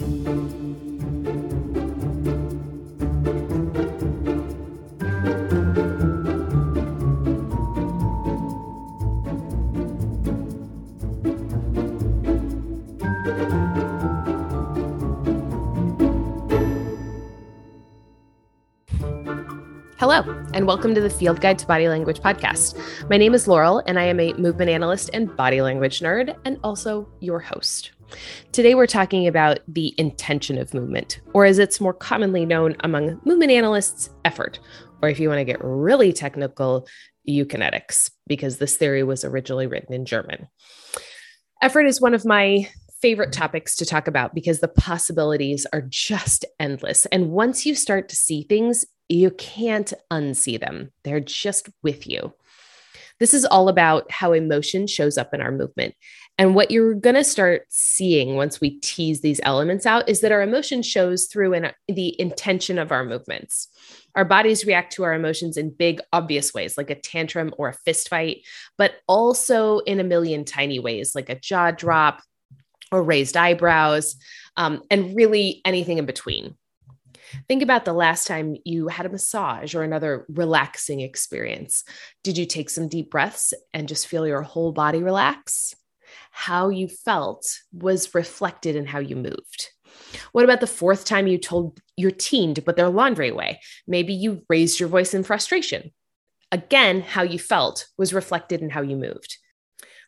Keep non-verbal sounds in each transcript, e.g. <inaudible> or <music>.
Hello, and welcome to the Field Guide to Body Language podcast. My name is Laurel, and I am a movement analyst and body language nerd, and also your host. Today, we're talking about the intention of movement, or as it's more commonly known among movement analysts, effort, or if you want to get really technical, eukinetics, because this theory was originally written in German. Effort is one of my favorite topics to talk about because the possibilities are just endless. And once you start to see things, you can't unsee them, they're just with you. This is all about how emotion shows up in our movement. And what you're going to start seeing once we tease these elements out is that our emotion shows through in the intention of our movements. Our bodies react to our emotions in big, obvious ways, like a tantrum or a fist fight, but also in a million tiny ways, like a jaw drop or raised eyebrows, um, and really anything in between. Think about the last time you had a massage or another relaxing experience. Did you take some deep breaths and just feel your whole body relax? How you felt was reflected in how you moved. What about the fourth time you told your teen to put their laundry away? Maybe you raised your voice in frustration. Again, how you felt was reflected in how you moved.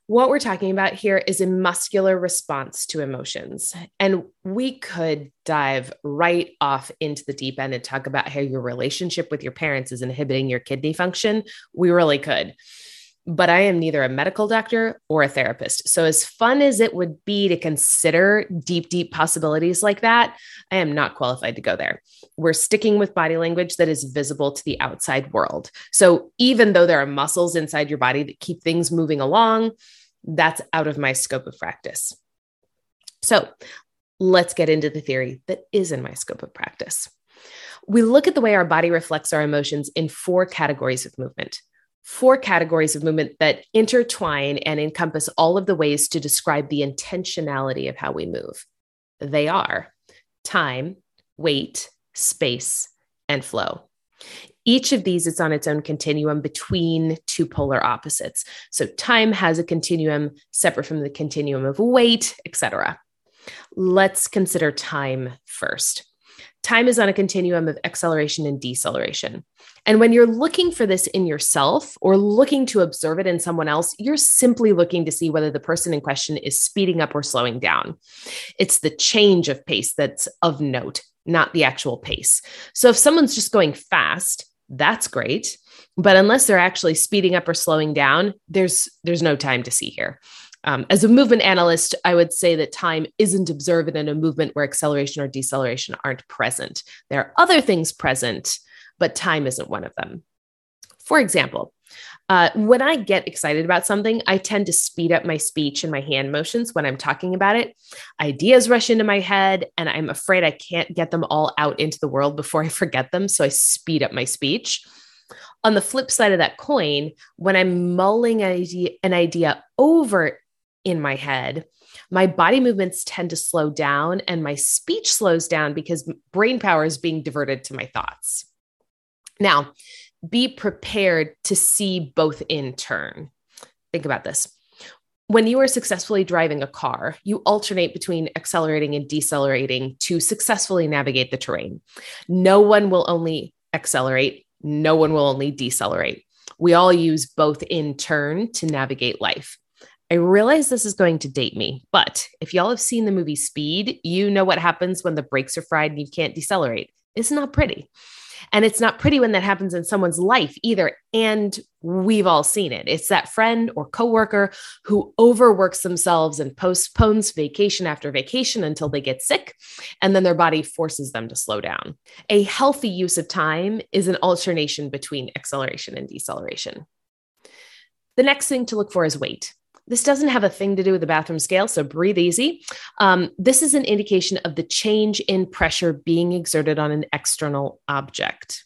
What we're talking about here is a muscular response to emotions. And we could dive right off into the deep end and talk about how your relationship with your parents is inhibiting your kidney function. We really could. But I am neither a medical doctor or a therapist. So, as fun as it would be to consider deep, deep possibilities like that, I am not qualified to go there. We're sticking with body language that is visible to the outside world. So, even though there are muscles inside your body that keep things moving along, that's out of my scope of practice. So let's get into the theory that is in my scope of practice. We look at the way our body reflects our emotions in four categories of movement. Four categories of movement that intertwine and encompass all of the ways to describe the intentionality of how we move. They are time, weight, space, and flow. Each of these is on its own continuum between two polar opposites. So time has a continuum separate from the continuum of weight, etc. Let's consider time first. Time is on a continuum of acceleration and deceleration. And when you're looking for this in yourself or looking to observe it in someone else, you're simply looking to see whether the person in question is speeding up or slowing down. It's the change of pace that's of note, not the actual pace. So if someone's just going fast, that's great but unless they're actually speeding up or slowing down there's there's no time to see here um, as a movement analyst i would say that time isn't observed in a movement where acceleration or deceleration aren't present there are other things present but time isn't one of them for example uh, when I get excited about something, I tend to speed up my speech and my hand motions when I'm talking about it. Ideas rush into my head, and I'm afraid I can't get them all out into the world before I forget them. So I speed up my speech. On the flip side of that coin, when I'm mulling an idea, an idea over in my head, my body movements tend to slow down and my speech slows down because brain power is being diverted to my thoughts. Now, be prepared to see both in turn. Think about this. When you are successfully driving a car, you alternate between accelerating and decelerating to successfully navigate the terrain. No one will only accelerate, no one will only decelerate. We all use both in turn to navigate life. I realize this is going to date me, but if y'all have seen the movie Speed, you know what happens when the brakes are fried and you can't decelerate. It's not pretty. And it's not pretty when that happens in someone's life either. And we've all seen it. It's that friend or coworker who overworks themselves and postpones vacation after vacation until they get sick. And then their body forces them to slow down. A healthy use of time is an alternation between acceleration and deceleration. The next thing to look for is weight. This doesn't have a thing to do with the bathroom scale, so breathe easy. Um, this is an indication of the change in pressure being exerted on an external object.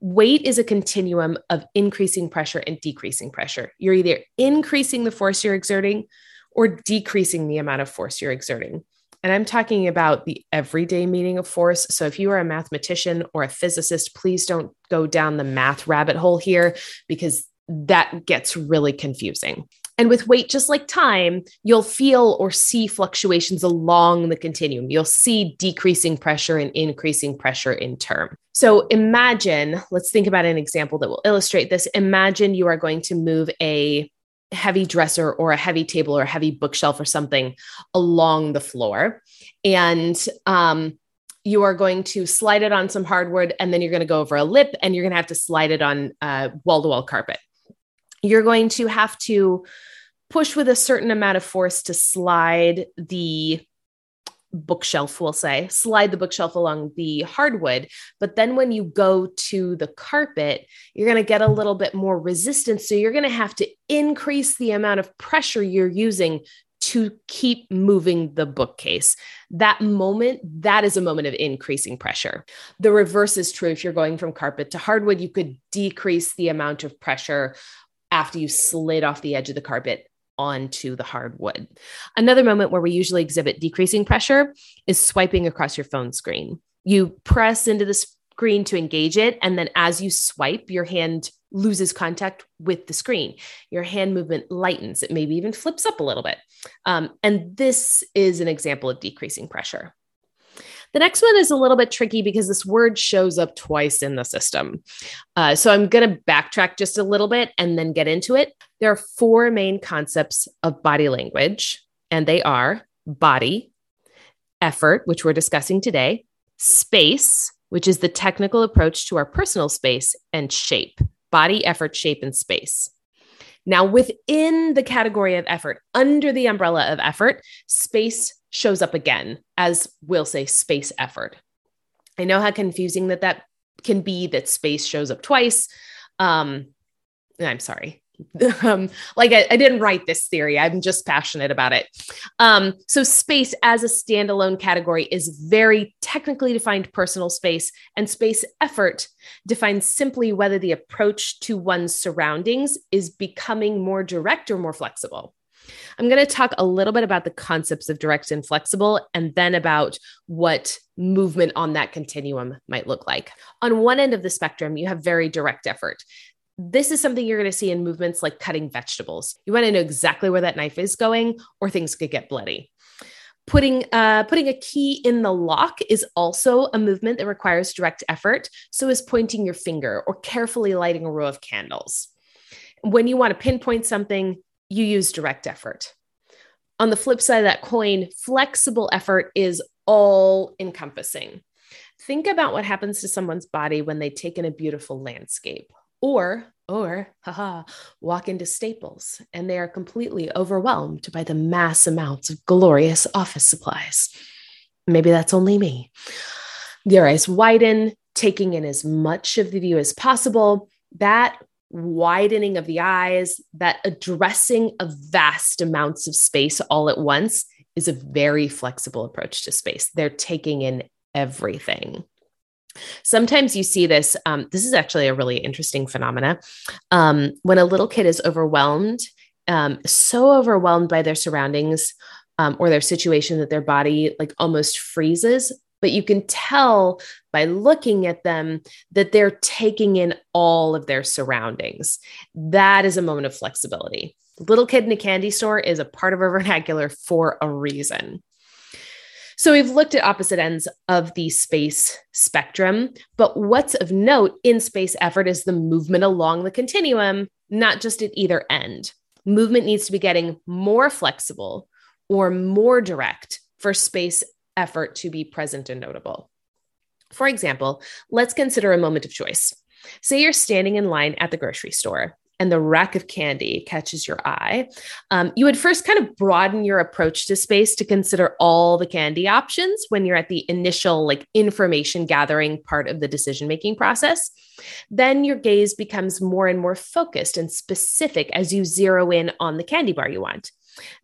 Weight is a continuum of increasing pressure and decreasing pressure. You're either increasing the force you're exerting or decreasing the amount of force you're exerting. And I'm talking about the everyday meaning of force. So if you are a mathematician or a physicist, please don't go down the math rabbit hole here because that gets really confusing. And with weight, just like time, you'll feel or see fluctuations along the continuum. You'll see decreasing pressure and increasing pressure in turn. So imagine, let's think about an example that will illustrate this. Imagine you are going to move a heavy dresser or a heavy table or a heavy bookshelf or something along the floor. And um, you are going to slide it on some hardwood and then you're going to go over a lip and you're going to have to slide it on wall to wall carpet. You're going to have to push with a certain amount of force to slide the bookshelf, we'll say, slide the bookshelf along the hardwood. But then when you go to the carpet, you're going to get a little bit more resistance. So you're going to have to increase the amount of pressure you're using to keep moving the bookcase. That moment, that is a moment of increasing pressure. The reverse is true. If you're going from carpet to hardwood, you could decrease the amount of pressure after you slid off the edge of the carpet onto the hardwood. Another moment where we usually exhibit decreasing pressure is swiping across your phone screen. You press into the screen to engage it, and then as you swipe, your hand loses contact with the screen. Your hand movement lightens, it maybe even flips up a little bit. Um, and this is an example of decreasing pressure. The next one is a little bit tricky because this word shows up twice in the system. Uh, so I'm going to backtrack just a little bit and then get into it. There are four main concepts of body language, and they are body, effort, which we're discussing today, space, which is the technical approach to our personal space, and shape body, effort, shape, and space. Now, within the category of effort, under the umbrella of effort, space shows up again as we'll say space effort. I know how confusing that that can be that space shows up twice. Um, I'm sorry. <laughs> um, like I, I, didn't write this theory. I'm just passionate about it. Um, so space as a standalone category is very technically defined personal space, and space effort defines simply whether the approach to one's surroundings is becoming more direct or more flexible. I'm going to talk a little bit about the concepts of direct and flexible, and then about what movement on that continuum might look like. On one end of the spectrum, you have very direct effort this is something you're going to see in movements like cutting vegetables. You want to know exactly where that knife is going, or things could get bloody. Putting uh, putting a key in the lock is also a movement that requires direct effort. So is pointing your finger or carefully lighting a row of candles. When you want to pinpoint something, you use direct effort. On the flip side of that coin, flexible effort is all encompassing. Think about what happens to someone's body when they take in a beautiful landscape or or haha walk into staples and they are completely overwhelmed by the mass amounts of glorious office supplies. Maybe that's only me. Their eyes widen taking in as much of the view as possible. That widening of the eyes that addressing of vast amounts of space all at once is a very flexible approach to space. They're taking in everything Sometimes you see this. Um, this is actually a really interesting phenomena. Um, when a little kid is overwhelmed, um, so overwhelmed by their surroundings um, or their situation that their body like almost freezes. But you can tell by looking at them that they're taking in all of their surroundings. That is a moment of flexibility. Little kid in a candy store is a part of our <laughs> vernacular for a reason. So we've looked at opposite ends of the space spectrum, but what's of note in space effort is the movement along the continuum, not just at either end. Movement needs to be getting more flexible or more direct for space effort to be present and notable. For example, let's consider a moment of choice. Say you're standing in line at the grocery store and the rack of candy catches your eye, um, you would first kind of broaden your approach to space to consider all the candy options when you're at the initial like information gathering part of the decision making process. Then your gaze becomes more and more focused and specific as you zero in on the candy bar you want.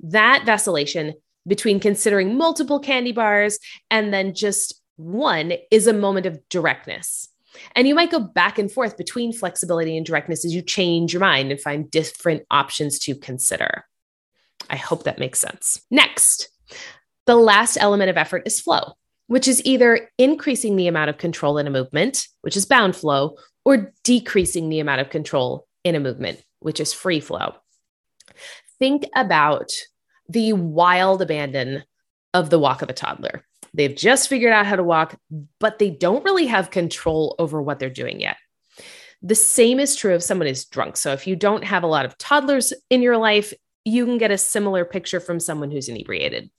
That vacillation between considering multiple candy bars and then just one is a moment of directness. And you might go back and forth between flexibility and directness as you change your mind and find different options to consider. I hope that makes sense. Next, The last element of effort is flow, which is either increasing the amount of control in a movement, which is bound flow, or decreasing the amount of control in a movement, which is free flow. Think about the wild abandon of the walk of a toddler. They've just figured out how to walk, but they don't really have control over what they're doing yet. The same is true if someone is drunk. So if you don't have a lot of toddlers in your life, you can get a similar picture from someone who's inebriated.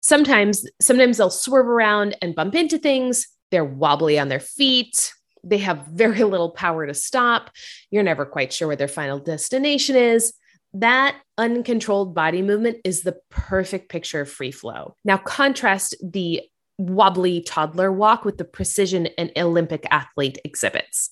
Sometimes sometimes they'll swerve around and bump into things. They're wobbly on their feet. They have very little power to stop. You're never quite sure where their final destination is that uncontrolled body movement is the perfect picture of free flow. Now, contrast the wobbly toddler walk with the precision an Olympic athlete exhibits.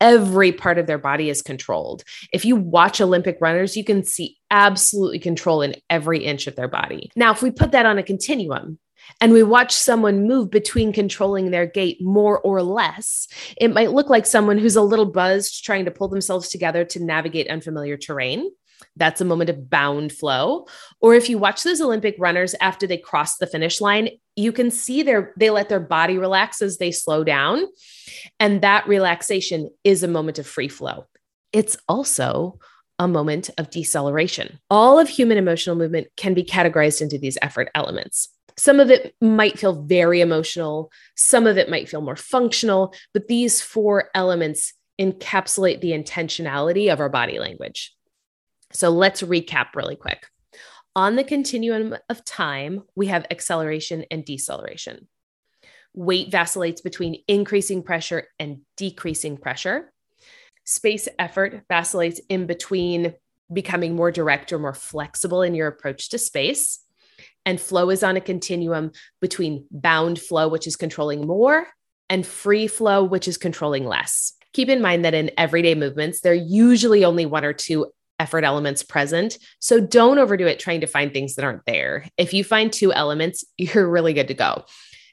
Every part of their body is controlled. If you watch Olympic runners, you can see absolutely control in every inch of their body. Now, if we put that on a continuum, and we watch someone move between controlling their gait more or less, it might look like someone who's a little buzzed trying to pull themselves together to navigate unfamiliar terrain. That's a moment of bound flow. Or if you watch those Olympic runners after they cross the finish line, you can see their they let their body relax as they slow down. And that relaxation is a moment of free flow. It's also a moment of deceleration. All of human emotional movement can be categorized into these effort elements. Some of it might feel very emotional, some of it might feel more functional, but these four elements encapsulate the intentionality of our body language. So let's recap really quick. On the continuum of time, we have acceleration and deceleration. Weight vacillates between increasing pressure and decreasing pressure. Space effort vacillates in between becoming more direct or more flexible in your approach to space. And flow is on a continuum between bound flow, which is controlling more, and free flow, which is controlling less. Keep in mind that in everyday movements, there are usually only one or two effort elements present. So don't overdo it trying to find things that aren't there. If you find two elements, <laughs> you're really good to go.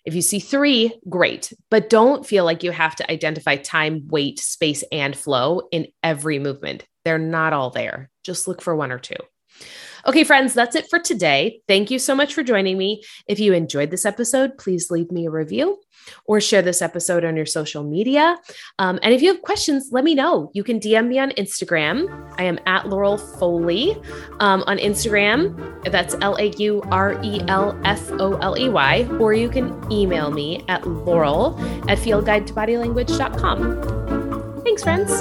If you see three, great, but don't feel like you have to identify time, weight, space, and flow in every movement. They're not all there. Just look for one or two. Okay, friends, that's it for today. Thank you so much for joining me. If you enjoyed this episode, please leave me a review or share this episode on your social media. Um, and if you have questions, let me know. You can DM me on Instagram. I am at Laurel Foley um, on Instagram. That's L A U R E L F O L E Y. Or you can email me at laurel at fieldguidetobodylanguage.com. Thanks, friends.